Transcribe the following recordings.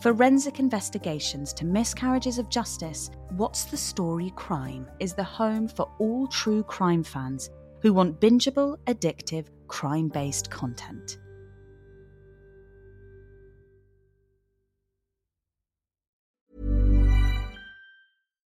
forensic investigations to miscarriages of justice, What's the Story Crime is the home for all true crime fans who want bingeable, addictive, crime based content.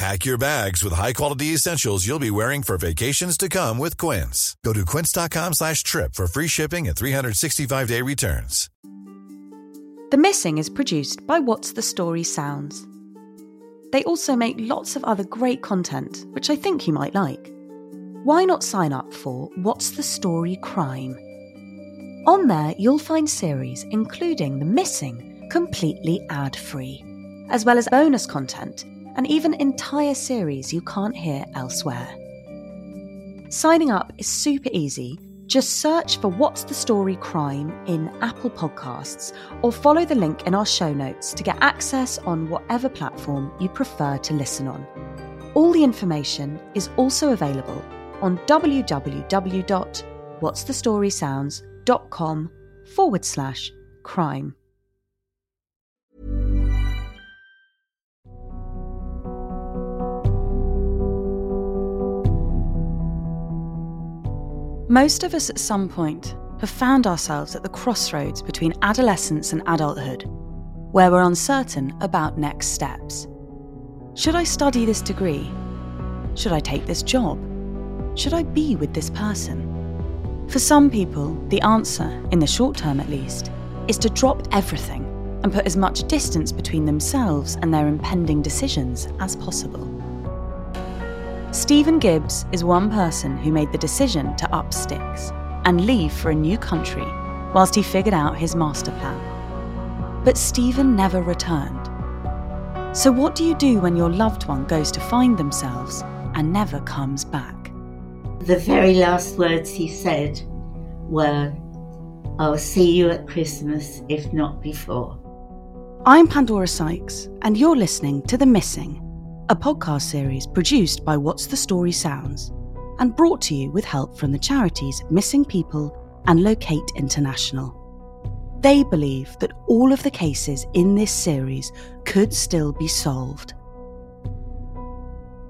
Pack your bags with high-quality essentials you'll be wearing for vacations to come with Quince. Go to quince.com slash trip for free shipping and 365-day returns. The Missing is produced by What's the Story Sounds. They also make lots of other great content, which I think you might like. Why not sign up for What's the Story Crime? On there, you'll find series including The Missing completely ad free, as well as bonus content and even entire series you can't hear elsewhere. Signing up is super easy. Just search for What's the Story Crime in Apple Podcasts or follow the link in our show notes to get access on whatever platform you prefer to listen on. All the information is also available on www.what'sthestorysounds.com forward slash crime. Most of us at some point have found ourselves at the crossroads between adolescence and adulthood, where we're uncertain about next steps. Should I study this degree? Should I take this job? Should I be with this person? For some people, the answer, in the short term at least, is to drop everything and put as much distance between themselves and their impending decisions as possible. Stephen Gibbs is one person who made the decision to up sticks and leave for a new country whilst he figured out his master plan. But Stephen never returned. So, what do you do when your loved one goes to find themselves and never comes back? The very last words he said were, I'll see you at Christmas, if not before. I'm Pandora Sykes, and you're listening to The Missing a podcast series produced by What's the Story Sounds and brought to you with help from the charities Missing People and Locate International. They believe that all of the cases in this series could still be solved.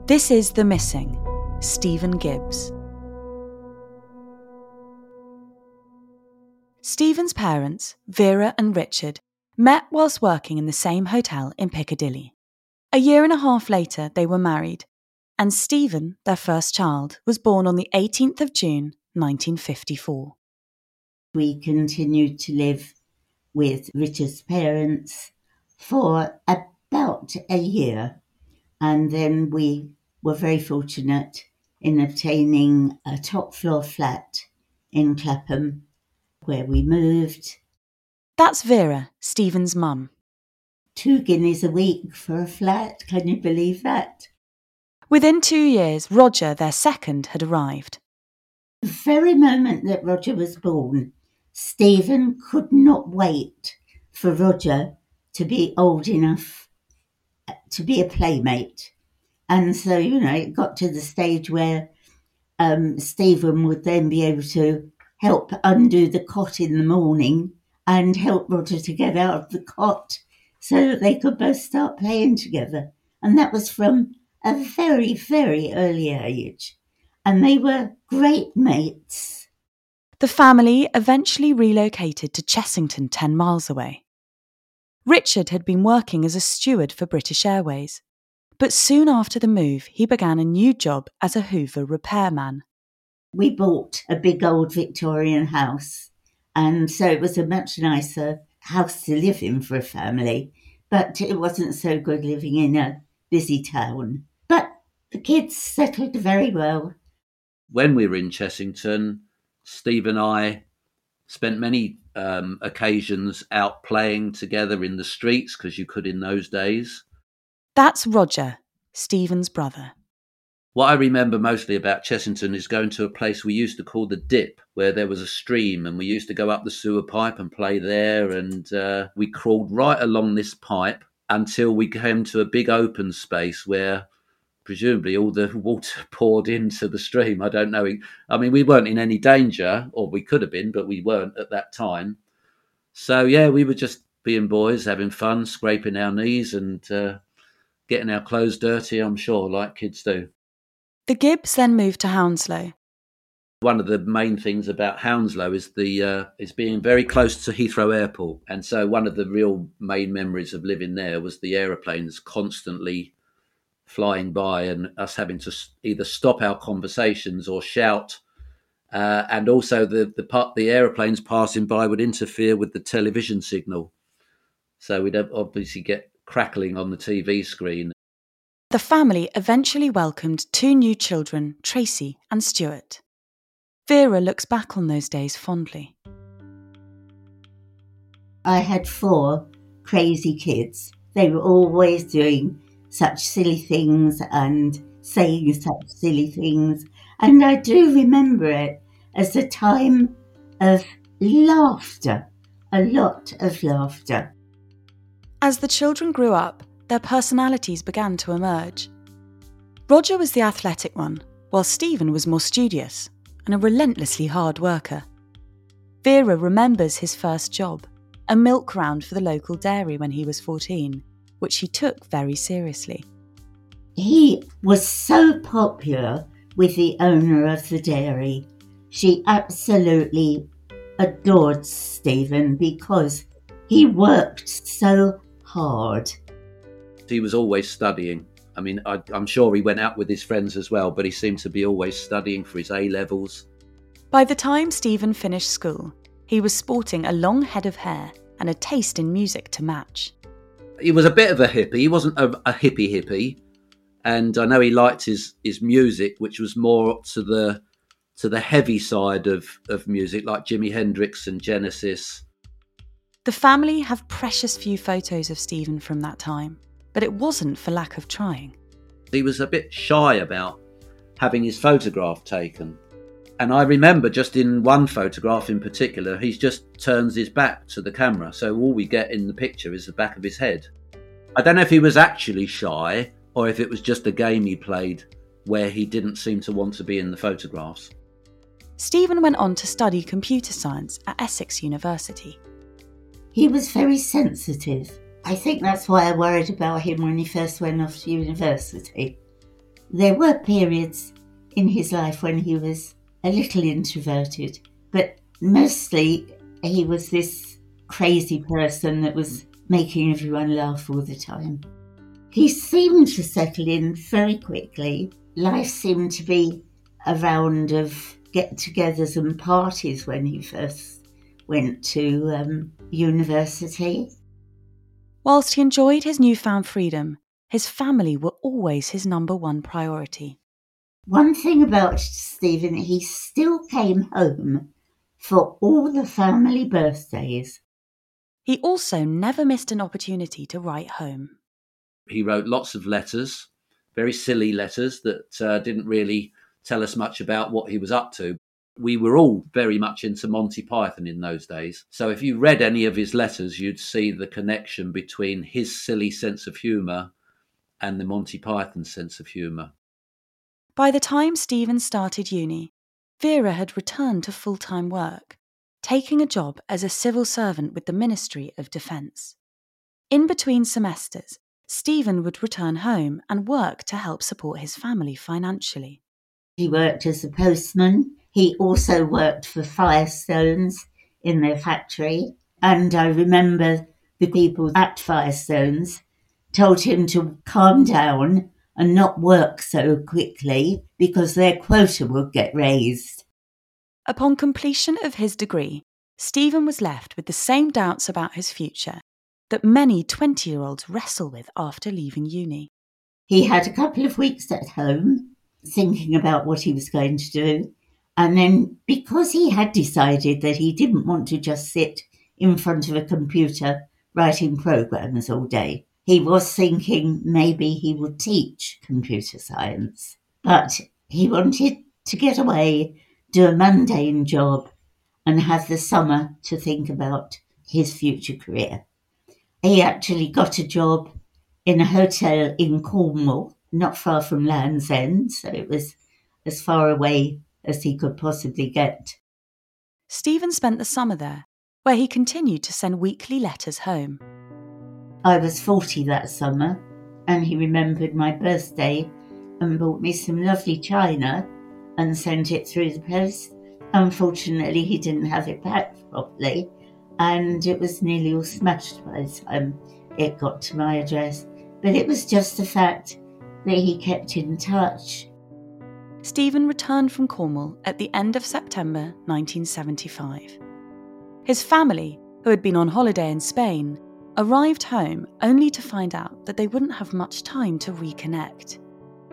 This is The Missing, Stephen Gibbs. Stephen's parents, Vera and Richard, met whilst working in the same hotel in Piccadilly. A year and a half later, they were married, and Stephen, their first child, was born on the 18th of June 1954. We continued to live with Richard's parents for about a year, and then we were very fortunate in obtaining a top floor flat in Clapham where we moved. That's Vera, Stephen's mum two guineas a week for a flat. Can you believe that? Within two years, Roger, their second, had arrived. The very moment that Roger was born, Stephen could not wait for Roger to be old enough to be a playmate. And so, you know, it got to the stage where um, Stephen would then be able to help undo the cot in the morning and help Roger to get out of the cot so that they could both start playing together. And that was from a very, very early age. And they were great mates. The family eventually relocated to Chessington, 10 miles away. Richard had been working as a steward for British Airways, but soon after the move, he began a new job as a Hoover repairman. We bought a big old Victorian house, and so it was a much nicer house to live in for a family but it wasn't so good living in a busy town. But the kids settled very well. When we were in Chessington, Steve and I spent many um, occasions out playing together in the streets because you could in those days. That's Roger, Stephen's brother. What I remember mostly about Chessington is going to a place we used to call the Dip, where there was a stream, and we used to go up the sewer pipe and play there. And uh, we crawled right along this pipe until we came to a big open space where presumably all the water poured into the stream. I don't know. I mean, we weren't in any danger, or we could have been, but we weren't at that time. So, yeah, we were just being boys, having fun, scraping our knees and uh, getting our clothes dirty, I'm sure, like kids do. The Gibbs then moved to Hounslow. One of the main things about Hounslow is the uh, is being very close to Heathrow Airport, and so one of the real main memories of living there was the aeroplanes constantly flying by and us having to either stop our conversations or shout. Uh, and also the the part the aeroplanes passing by would interfere with the television signal, so we'd obviously get crackling on the TV screen. The family eventually welcomed two new children, Tracy and Stuart. Vera looks back on those days fondly. I had four crazy kids. They were always doing such silly things and saying such silly things. And I do remember it as a time of laughter, a lot of laughter. As the children grew up, their personalities began to emerge. Roger was the athletic one, while Stephen was more studious and a relentlessly hard worker. Vera remembers his first job, a milk round for the local dairy when he was 14, which he took very seriously. He was so popular with the owner of the dairy. She absolutely adored Stephen because he worked so hard he was always studying. I mean, I, am sure he went out with his friends as well, but he seemed to be always studying for his A levels. By the time Stephen finished school, he was sporting a long head of hair and a taste in music to match. He was a bit of a hippie. He wasn't a, a hippie hippie, and I know he liked his his music, which was more to the to the heavy side of of music, like Jimi Hendrix and Genesis. The family have precious few photos of Stephen from that time but it wasn't for lack of trying. He was a bit shy about having his photograph taken. And I remember just in one photograph in particular, he just turns his back to the camera. So all we get in the picture is the back of his head. I don't know if he was actually shy or if it was just a game he played where he didn't seem to want to be in the photographs. Stephen went on to study computer science at Essex University. He was very sensitive I think that's why I worried about him when he first went off to university. There were periods in his life when he was a little introverted, but mostly he was this crazy person that was making everyone laugh all the time. He seemed to settle in very quickly. Life seemed to be a round of get togethers and parties when he first went to um, university. Whilst he enjoyed his newfound freedom, his family were always his number one priority. One thing about Stephen, he still came home for all the family birthdays. He also never missed an opportunity to write home. He wrote lots of letters, very silly letters that uh, didn't really tell us much about what he was up to we were all very much into Monty Python in those days. So if you read any of his letters, you'd see the connection between his silly sense of humour and the Monty Python sense of humour. By the time Stephen started uni, Vera had returned to full time work, taking a job as a civil servant with the Ministry of Defence. In between semesters, Stephen would return home and work to help support his family financially. He worked as a postman he also worked for Firestones in their factory. And I remember the people at Firestones told him to calm down and not work so quickly because their quota would get raised. Upon completion of his degree, Stephen was left with the same doubts about his future that many 20 year olds wrestle with after leaving uni. He had a couple of weeks at home thinking about what he was going to do. And then, because he had decided that he didn't want to just sit in front of a computer writing programs all day, he was thinking maybe he would teach computer science. But he wanted to get away, do a mundane job, and have the summer to think about his future career. He actually got a job in a hotel in Cornwall, not far from Land's End, so it was as far away as he could possibly get. Stephen spent the summer there, where he continued to send weekly letters home. I was 40 that summer, and he remembered my birthday and bought me some lovely china and sent it through the post. Unfortunately, he didn't have it packed properly, and it was nearly all smashed by the time it got to my address. But it was just the fact that he kept in touch. Stephen returned from Cornwall at the end of September 1975. His family, who had been on holiday in Spain, arrived home only to find out that they wouldn't have much time to reconnect.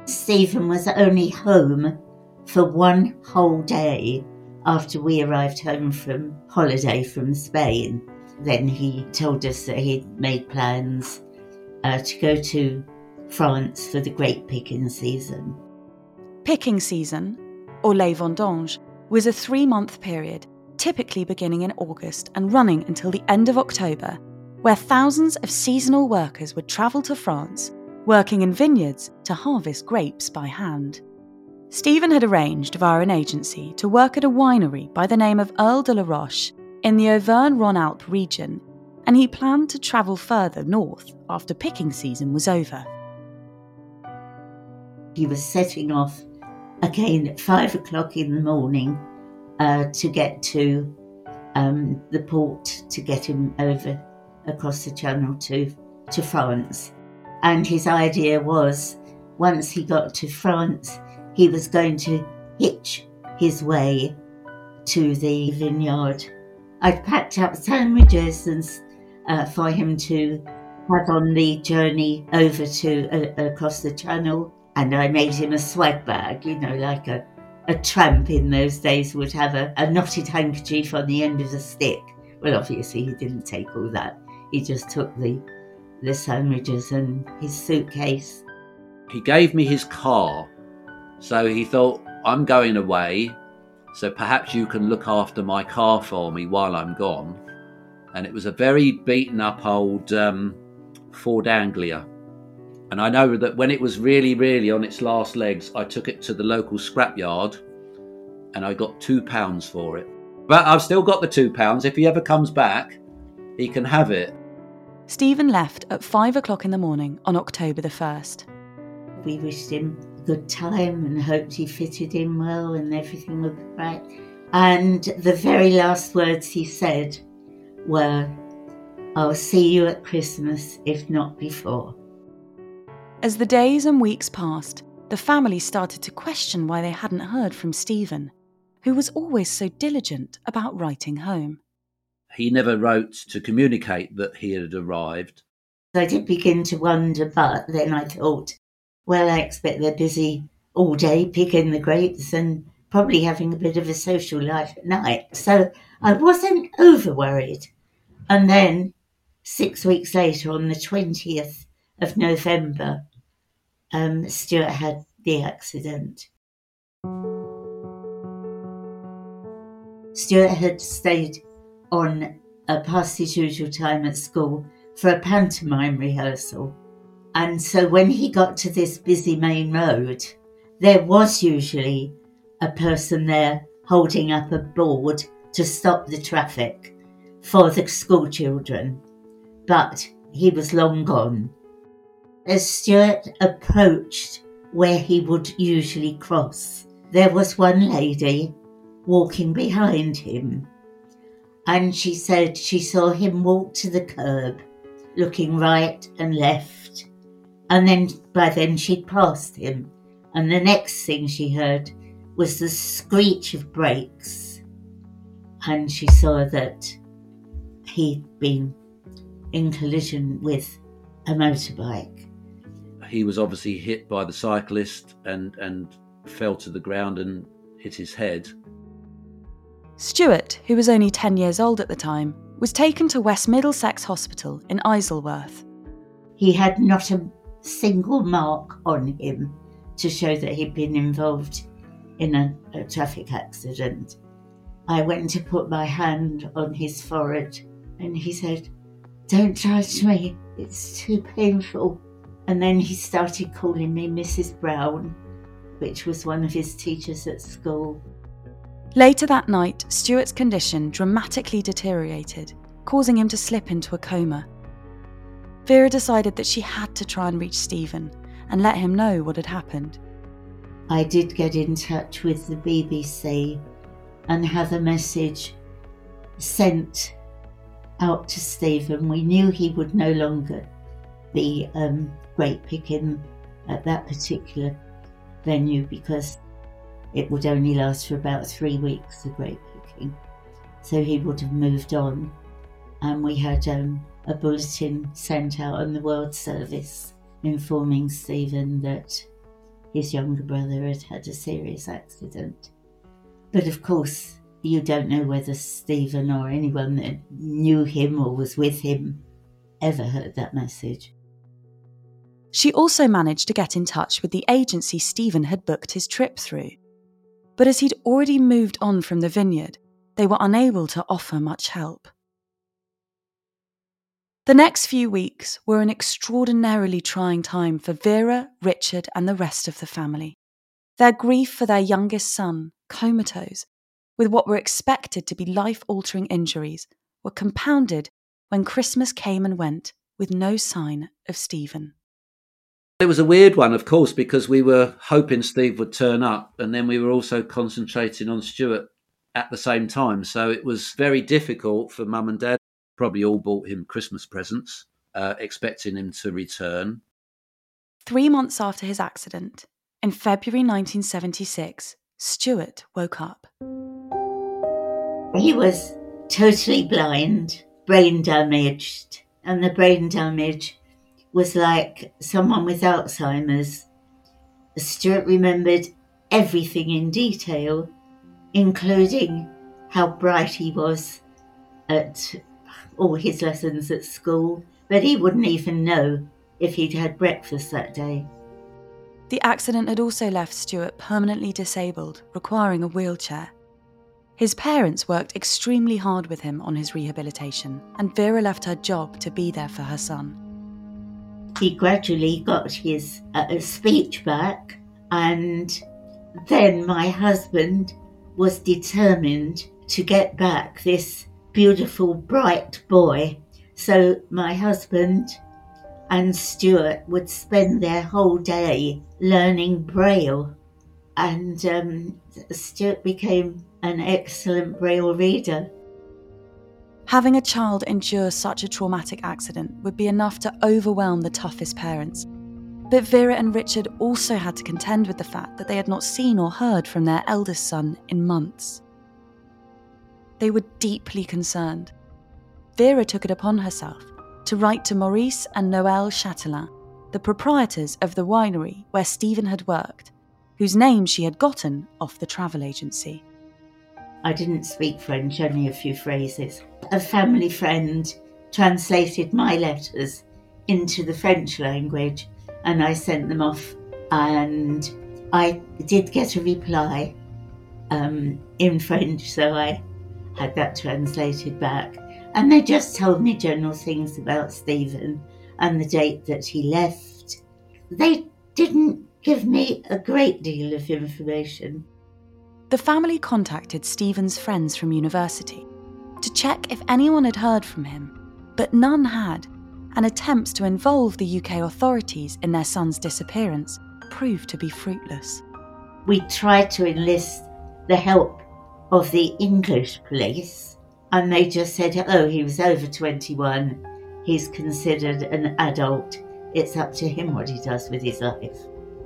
Stephen was only home for one whole day after we arrived home from holiday from Spain. Then he told us that he'd made plans uh, to go to France for the grape picking season. Picking season, or les vendanges, was a three month period, typically beginning in August and running until the end of October, where thousands of seasonal workers would travel to France, working in vineyards to harvest grapes by hand. Stephen had arranged via an agency to work at a winery by the name of Earl de la Roche in the Auvergne Rhône Alpes region, and he planned to travel further north after picking season was over. He was setting off again at five o'clock in the morning uh, to get to um, the port to get him over across the channel to, to France. And his idea was once he got to France, he was going to hitch his way to the vineyard. I'd packed up sandwiches and uh, for him to have on the journey over to uh, across the channel, and I made him a swag bag, you know, like a a tramp in those days would have a, a knotted handkerchief on the end of a stick. Well, obviously, he didn't take all that. He just took the the sandwiches and his suitcase. He gave me his car, so he thought, I'm going away, so perhaps you can look after my car for me while I'm gone. And it was a very beaten up old um, Ford Anglia. And I know that when it was really, really on its last legs, I took it to the local scrapyard and I got two pounds for it. But I've still got the two pounds. If he ever comes back, he can have it. Stephen left at five o'clock in the morning on October the 1st. We wished him a good time and hoped he fitted in well and everything would be right. And the very last words he said were, I'll see you at Christmas, if not before. As the days and weeks passed, the family started to question why they hadn't heard from Stephen, who was always so diligent about writing home. He never wrote to communicate that he had arrived. I did begin to wonder, but then I thought, well, I expect they're busy all day picking the grapes and probably having a bit of a social life at night. So I wasn't over worried. And then six weeks later, on the 20th of November, um, Stuart had the accident. Stuart had stayed on a past his usual time at school for a pantomime rehearsal. And so when he got to this busy main road, there was usually a person there holding up a board to stop the traffic for the school children. But he was long gone. As Stuart approached where he would usually cross, there was one lady walking behind him and she said she saw him walk to the curb, looking right and left. And then by then she'd passed him, and the next thing she heard was the screech of brakes, and she saw that he'd been in collision with a motorbike. He was obviously hit by the cyclist and, and fell to the ground and hit his head. Stuart, who was only 10 years old at the time, was taken to West Middlesex Hospital in Isleworth. He had not a single mark on him to show that he'd been involved in a, a traffic accident. I went to put my hand on his forehead and he said, Don't touch me, it's too painful. And then he started calling me Mrs. Brown, which was one of his teachers at school. Later that night, Stuart's condition dramatically deteriorated, causing him to slip into a coma. Vera decided that she had to try and reach Stephen and let him know what had happened. I did get in touch with the BBC and have a message sent out to Stephen. We knew he would no longer be um, great picking at that particular venue because it would only last for about three weeks, the great picking. So he would have moved on. And we had um, a bulletin sent out on the World Service informing Stephen that his younger brother had had a serious accident. But of course, you don't know whether Stephen or anyone that knew him or was with him ever heard that message. She also managed to get in touch with the agency Stephen had booked his trip through. But as he'd already moved on from the vineyard, they were unable to offer much help. The next few weeks were an extraordinarily trying time for Vera, Richard, and the rest of the family. Their grief for their youngest son, comatose, with what were expected to be life altering injuries, were compounded when Christmas came and went with no sign of Stephen. It was a weird one, of course, because we were hoping Steve would turn up, and then we were also concentrating on Stuart at the same time. So it was very difficult for mum and dad probably all bought him Christmas presents, uh, expecting him to return. Three months after his accident, in February 1976, Stuart woke up. He was totally blind, brain damaged, and the brain damage was like someone with Alzheimer's. Stuart remembered everything in detail, including how bright he was at all his lessons at school, but he wouldn't even know if he'd had breakfast that day. The accident had also left Stuart permanently disabled, requiring a wheelchair. His parents worked extremely hard with him on his rehabilitation, and Vera left her job to be there for her son. He gradually got his uh, speech back, and then my husband was determined to get back this beautiful, bright boy. So my husband and Stuart would spend their whole day learning Braille. And um, Stuart became an excellent Braille reader. Having a child endure such a traumatic accident would be enough to overwhelm the toughest parents. But Vera and Richard also had to contend with the fact that they had not seen or heard from their eldest son in months. They were deeply concerned. Vera took it upon herself to write to Maurice and Noël Chatelain, the proprietors of the winery where Stephen had worked, whose name she had gotten off the travel agency. I didn't speak French, only a few phrases. A family friend translated my letters into the French language and I sent them off. And I did get a reply um, in French, so I had that translated back. And they just told me general things about Stephen and the date that he left. They didn't give me a great deal of information. The family contacted Stephen's friends from university to check if anyone had heard from him, but none had, and attempts to involve the UK authorities in their son's disappearance proved to be fruitless. We tried to enlist the help of the English police, and they just said, oh, he was over 21, he's considered an adult, it's up to him what he does with his life.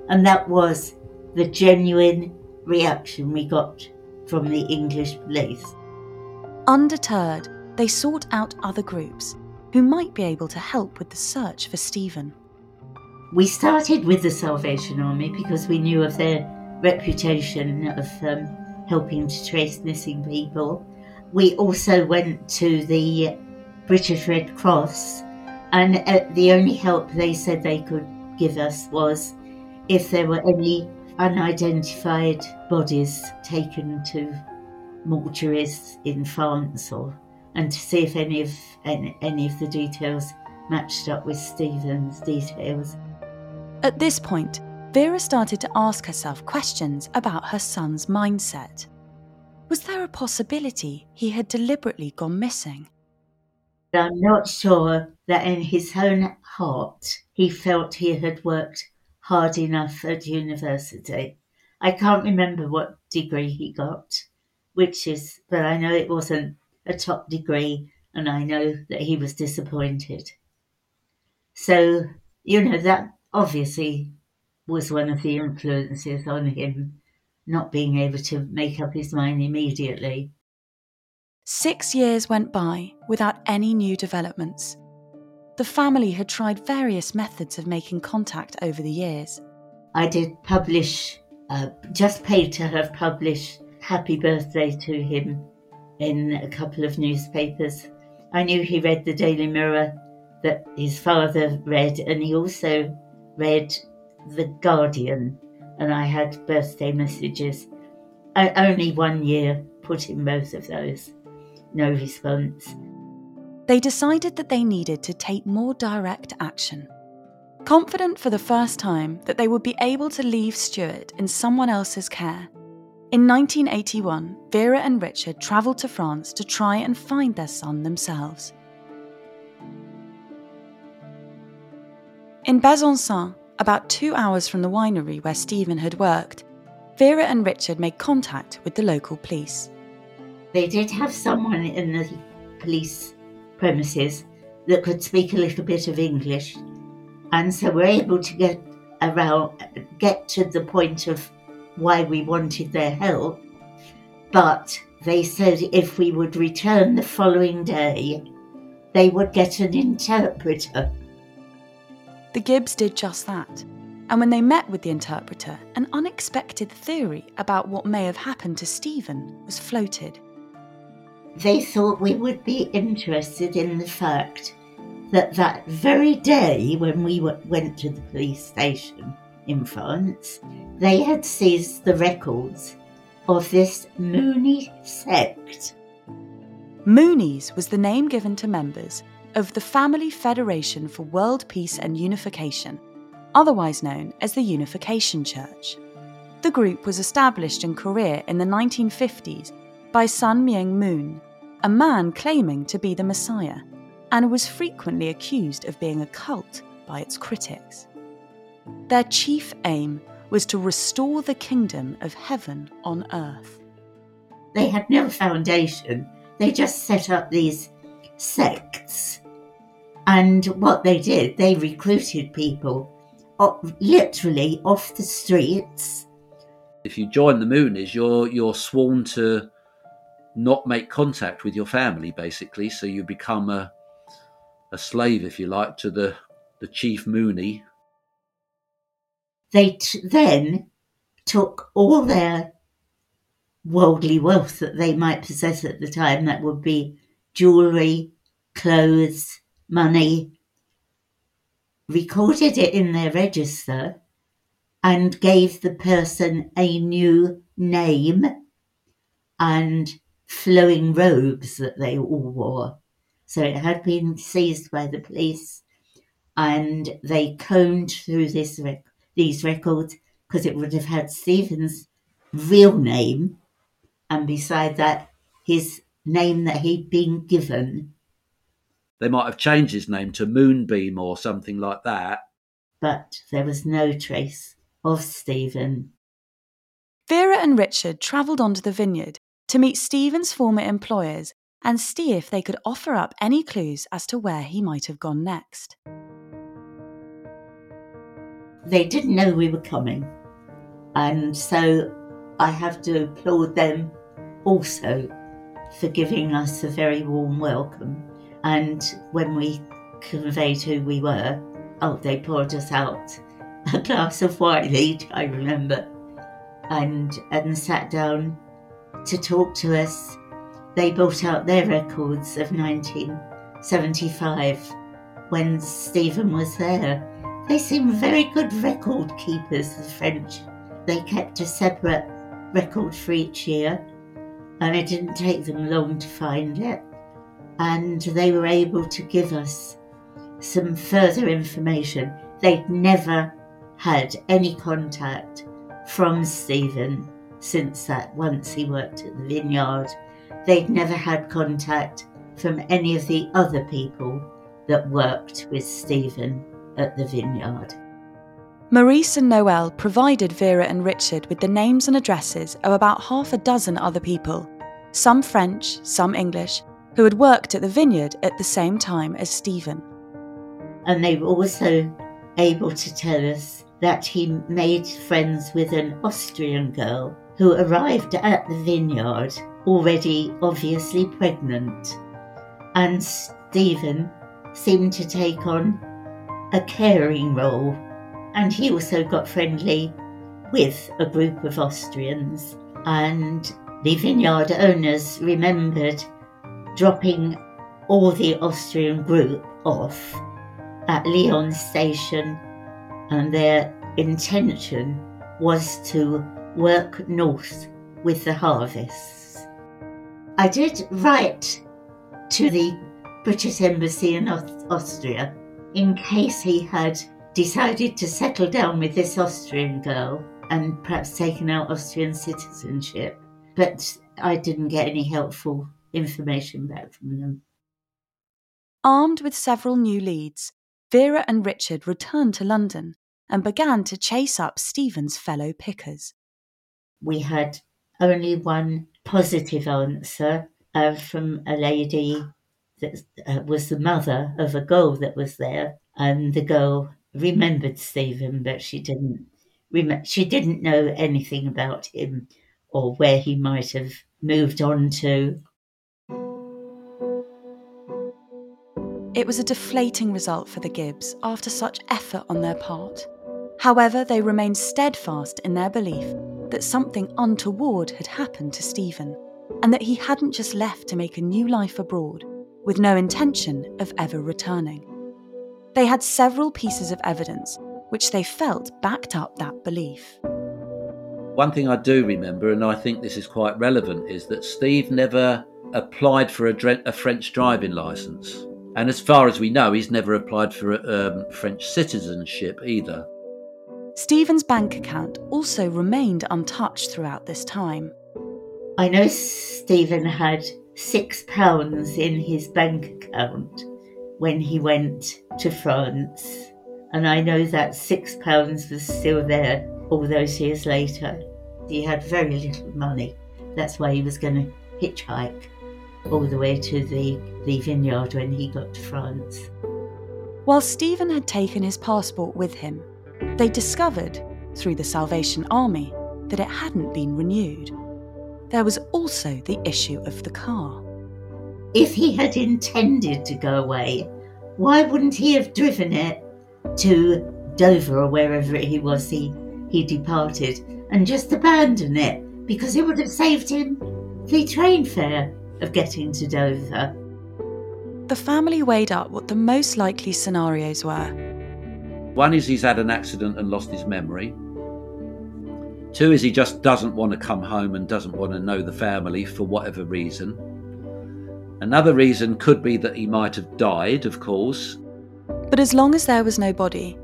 And that was the genuine reaction we got from the English police. Undeterred, they sought out other groups, who might be able to help with the search for Stephen. We started with the Salvation Army because we knew of their reputation of um, helping to trace missing people. We also went to the British Red Cross, and uh, the only help they said they could give us was if there were any unidentified bodies taken to mortuaries in France or and to see if any of any, any of the details matched up with Stephen's details. At this point, Vera started to ask herself questions about her son's mindset. Was there a possibility he had deliberately gone missing? I'm not sure that in his own heart he felt he had worked hard enough at university. I can't remember what degree he got, which is, but I know it wasn't a top degree, and I know that he was disappointed. So, you know, that obviously was one of the influences on him not being able to make up his mind immediately. Six years went by without any new developments. The family had tried various methods of making contact over the years. I did publish, uh, just paid to have published happy birthday to him in a couple of newspapers. I knew he read the Daily Mirror that his father read, and he also read The Guardian, and I had birthday messages. I, only one year put in both of those. No response. They decided that they needed to take more direct action. Confident for the first time that they would be able to leave Stuart in someone else's care, in 1981, Vera and Richard travelled to France to try and find their son themselves. In Besançon, about two hours from the winery where Stephen had worked, Vera and Richard made contact with the local police. They did have someone in the police premises that could speak a little bit of English, and so we're able to get around, get to the point of why we wanted their help. But they said if we would return the following day, they would get an interpreter. The Gibbs did just that. And when they met with the interpreter, an unexpected theory about what may have happened to Stephen was floated. They thought we would be interested in the fact that that very day when we went to the police station in France, they had seized the records of this Mooney sect. Moonies was the name given to members of the Family Federation for World Peace and Unification, otherwise known as the Unification Church. The group was established in Korea in the 1950s by Sun Myung Moon, a man claiming to be the Messiah, and was frequently accused of being a cult by its critics. Their chief aim was to restore the kingdom of heaven on earth. They had no foundation, they just set up these sects and what they did, they recruited people literally off the streets. If you join the Moonies, you're you're sworn to not make contact with your family, basically. So you become a a slave, if you like, to the the chief Mooney. They t- then took all their worldly wealth that they might possess at the time. That would be jewelry, clothes, money, recorded it in their register, and gave the person a new name and flowing robes that they all wore. So it had been seized by the police, and they combed through this rec- these records because it would have had Stephen's real name, and beside that, his name that he'd been given they might have changed his name to Moonbeam or something like that. But there was no trace of Stephen. Vera and Richard travelled onto the vineyard to meet Stephen's former employers and see if they could offer up any clues as to where he might have gone next. They didn't know we were coming, and so I have to applaud them also for giving us a very warm welcome And when we conveyed who we were, oh, they poured us out a glass of wine each, I remember, and, and sat down to talk to us. They brought out their records of 1975 when Stephen was there. They seemed very good record keepers, the French. They kept a separate record for each year, and it didn't take them long to find it. And they were able to give us some further information. They'd never had any contact from Stephen since that once he worked at the vineyard. They'd never had contact from any of the other people that worked with Stephen at the vineyard. Maurice and Noel provided Vera and Richard with the names and addresses of about half a dozen other people, some French, some English, who had worked at the vineyard at the same time as Stephen. And they were also able to tell us that he made friends with an Austrian girl who arrived at the vineyard already obviously pregnant. And Stephen seemed to take on a caring role. And he also got friendly with a group of Austrians. And the vineyard owners remembered dropping all the Austrian group off at Lyon station, and their intention was to work north with the harvests. I did write to the British Embassy in Austria in case he had decided to settle down with this Austrian girl and perhaps taken out Austrian citizenship. But I didn't get any helpful information back from them. Armed with several new leads, Vera and Richard returned to London and began to chase up Stephen's fellow pickers. We had only one positive answer uh, from a lady that uh, was the mother of a girl that was there, and the girl remembered Stephen, but she didn't. Rem- she didn't know anything about him or where he might have moved on to. It was a deflating result for the Gibbs after such effort on their part. However, they remained steadfast in their belief that something untoward had happened to Stephen, and that he hadn't just left to make a new life abroad, with no intention of ever returning. They had several pieces of evidence which they felt backed up that belief. One thing I do remember, and I think this is quite relevant, is that Steve never applied for a, dre- a French driving license. And as far as we know, he's never applied for um, French citizenship either. Stephen's bank account also remained untouched throughout this time. I know Stephen had six pounds in his bank account when he went to France, and I know that six pounds was still there all those years later. He had very little money. That's why he was going to hitchhike all the way to the, the vineyard when he got to France. While Stephen had taken his passport with him, they discovered, through the Salvation Army, that it hadn't been renewed. There was also the issue of the car. If he had intended to go away, why wouldn't he have driven it to Dover or wherever he was he, he departed and just abandon it? Because it would have saved him the train fare of getting to Dover. The family weighed up what the most likely scenarios were. One is he's had an accident and lost his memory. Two is he just doesn't want to come home and doesn't want to know the family for whatever reason. Another reason could be that he might have died, of course. But as long as there was no body,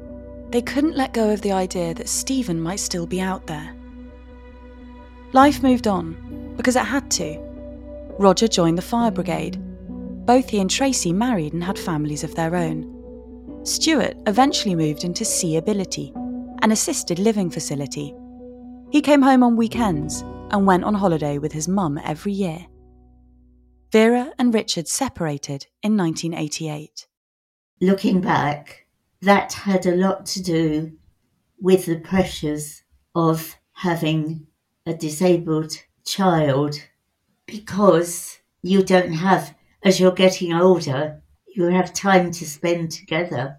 they couldn't let go of the idea that Stephen might still be out there. Life moved on, because it had to. Roger joined the fire brigade. Both he and Tracy married and had families of their own. Stuart eventually moved into SeeAbility, an assisted living facility. He came home on weekends and went on holiday with his mum every year. Vera and Richard separated in 1988. Looking back, that had a lot to do with the pressures of having a disabled child because you don't have, as you're getting older, you have time to spend together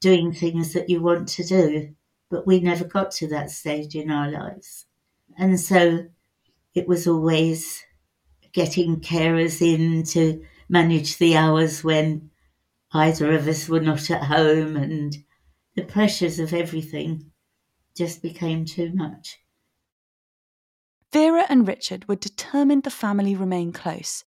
doing things that you want to do. But we never got to that stage in our lives. And so it was always getting carers in to manage the hours when either of us were not at home and the pressures of everything just became too much. Vera and Richard were determined the family remain close,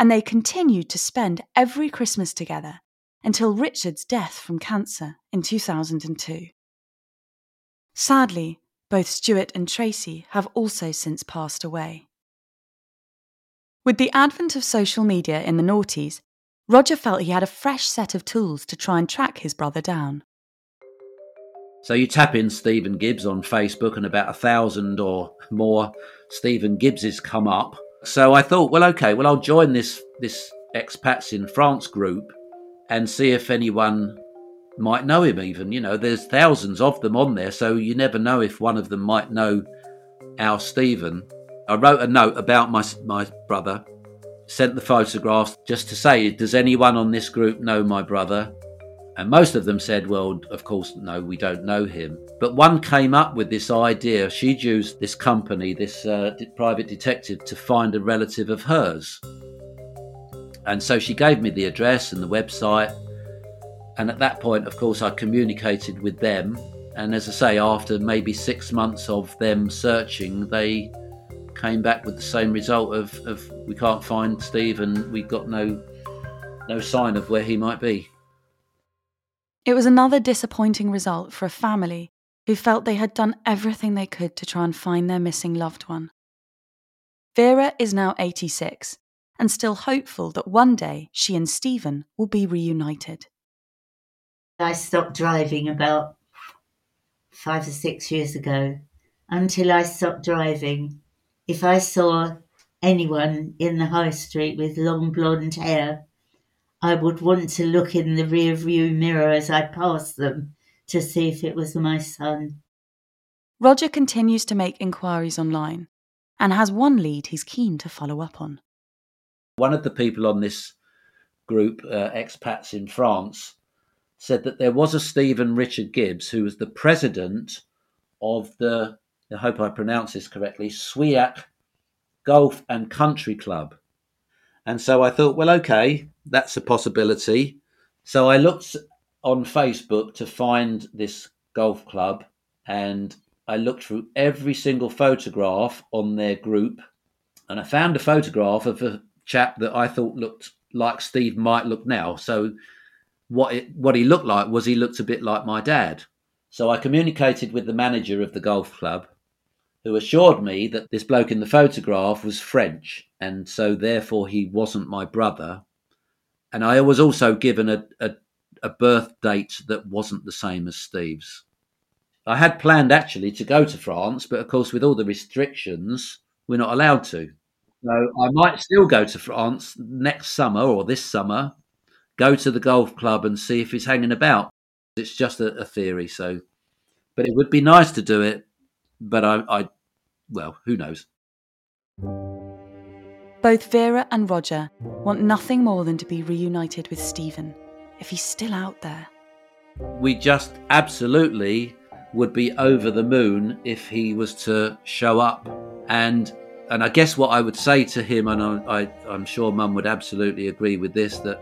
and they continued to spend every Christmas together until Richard's death from cancer in 2002. Sadly, both Stuart and Tracy have also since passed away. With the advent of social media in the noughties, Roger felt he had a fresh set of tools to try and track his brother down. So you tap in Stephen Gibbs on Facebook, and about a thousand or more Stephen Gibbses come up. So I thought, well, okay, well, I'll join this this expats in France group and see if anyone might know him. Even you know, there's thousands of them on there, so you never know if one of them might know our Stephen. I wrote a note about my my brother, sent the photographs just to say, does anyone on this group know my brother? And most of them said, well, of course, no, we don't know him. But one came up with this idea. She'd used this company, this uh, private detective, to find a relative of hers. And so she gave me the address and the website. And at that point, of course, I communicated with them. And as I say, after maybe six months of them searching, they came back with the same result of, of we can't find Steve and we've got no no sign of where he might be. It was another disappointing result for a family who felt they had done everything they could to try and find their missing loved one. Vera is now 86 and still hopeful that one day she and Stephen will be reunited. I stopped driving about five or six years ago. Until I stopped driving, if I saw anyone in the high street with long blonde hair I would want to look in the rear view mirror as I passed them to see if it was my son. Roger continues to make inquiries online and has one lead he's keen to follow up on. One of the people on this group, uh, expats in France, said that there was a Stephen Richard Gibbs who was the president of the, I hope I pronounce this correctly, Souillac Golf and Country Club. And so I thought, well, okay, that's a possibility. So I looked on Facebook to find this golf club and I looked through every single photograph on their group and I found a photograph of a chap that I thought looked like Steve might look now. So what it, what he looked like was he looked a bit like my dad. So I communicated with the manager of the golf club who assured me that this bloke in the photograph was French and so therefore he wasn't my brother and I was also given a, a, a birth date that wasn't the same as Steve's. I had planned actually to go to France, but of course, with all the restrictions, we're not allowed to. So I might still go to France next summer or this summer, go to the golf club and see if he's hanging about. It's just a, a theory, so. But it would be nice to do it, but I, I well, who knows. Both Vera and Roger want nothing more than to be reunited with Stephen, if he's still out there. We just absolutely would be over the moon if he was to show up. And and I guess what I would say to him, and I, I, I'm sure Mum would absolutely agree with this, that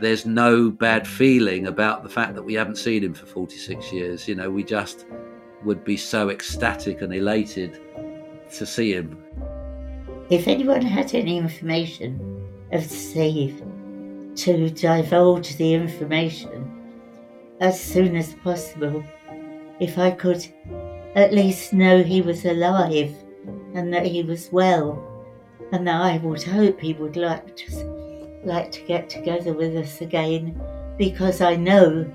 there's no bad feeling about the fact that we haven't seen him for 46 years. You know, we just would be so ecstatic and elated to see him. If anyone had any information of Steve, to divulge the information as soon as possible. If I could at least know he was alive and that he was well, and that I would hope he would like to, like to get together with us again, because I know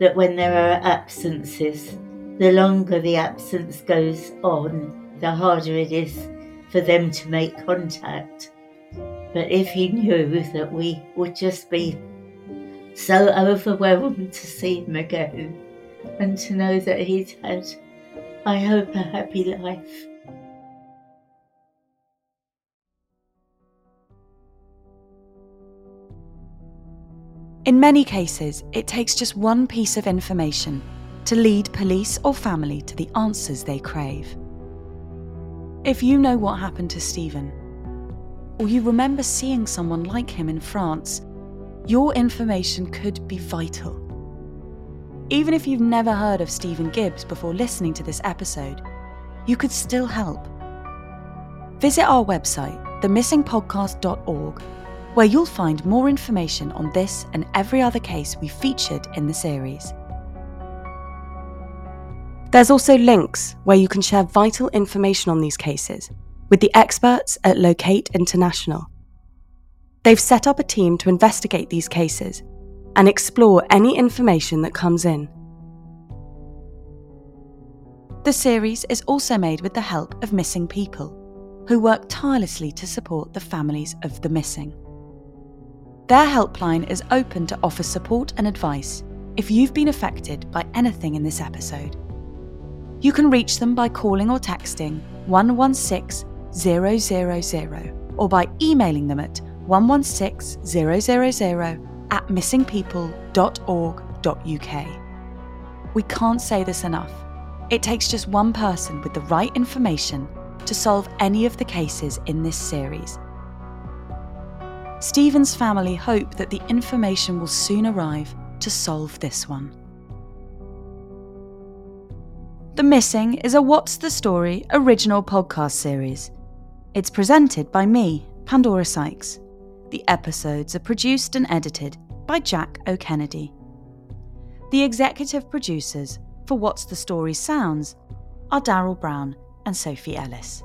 that when there are absences, the longer the absence goes on, the harder it is for them to make contact. But if he knew that we would just be so overwhelmed to see him again and to know that he's had, I hope, a happy life. In many cases, it takes just one piece of information to lead police or family to the answers they crave. If you know what happened to Stephen, or you remember seeing someone like him in France, your information could be vital. Even if you've never heard of Stephen Gibbs before listening to this episode, you could still help. Visit our website, themissingpodcast.org, where you'll find more information on this and every other case we featured in the series. There's also links where you can share vital information on these cases with the experts at Locate International. They've set up a team to investigate these cases and explore any information that comes in. The series is also made with the help of missing people, who work tirelessly to support the families of the missing. Their helpline is open to offer support and advice if you've been affected by anything in this episode. You can reach them by calling or texting 116 000 or by emailing them at 116 000 at missingpeople.org.uk. We can't say this enough. It takes just one person with the right information to solve any of the cases in this series. Stephen's family hope that the information will soon arrive to solve this one. The Missing is a What's the Story original podcast series. It's presented by me, Pandora Sykes. The episodes are produced and edited by Jack O'Kennedy. The executive producers for What's the Story Sounds are Daryl Brown and Sophie Ellis.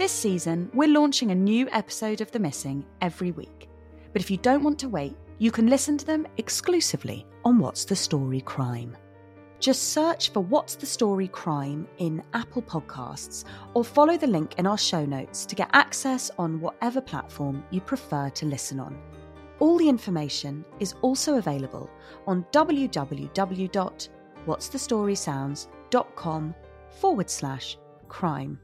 This season, we're launching a new episode of The Missing every week. But if you don't want to wait, you can listen to them exclusively on What's the Story Crime. Just search for What's the Story Crime in Apple Podcasts or follow the link in our show notes to get access on whatever platform you prefer to listen on. All the information is also available on www.what'sthestorysounds.com forward slash crime.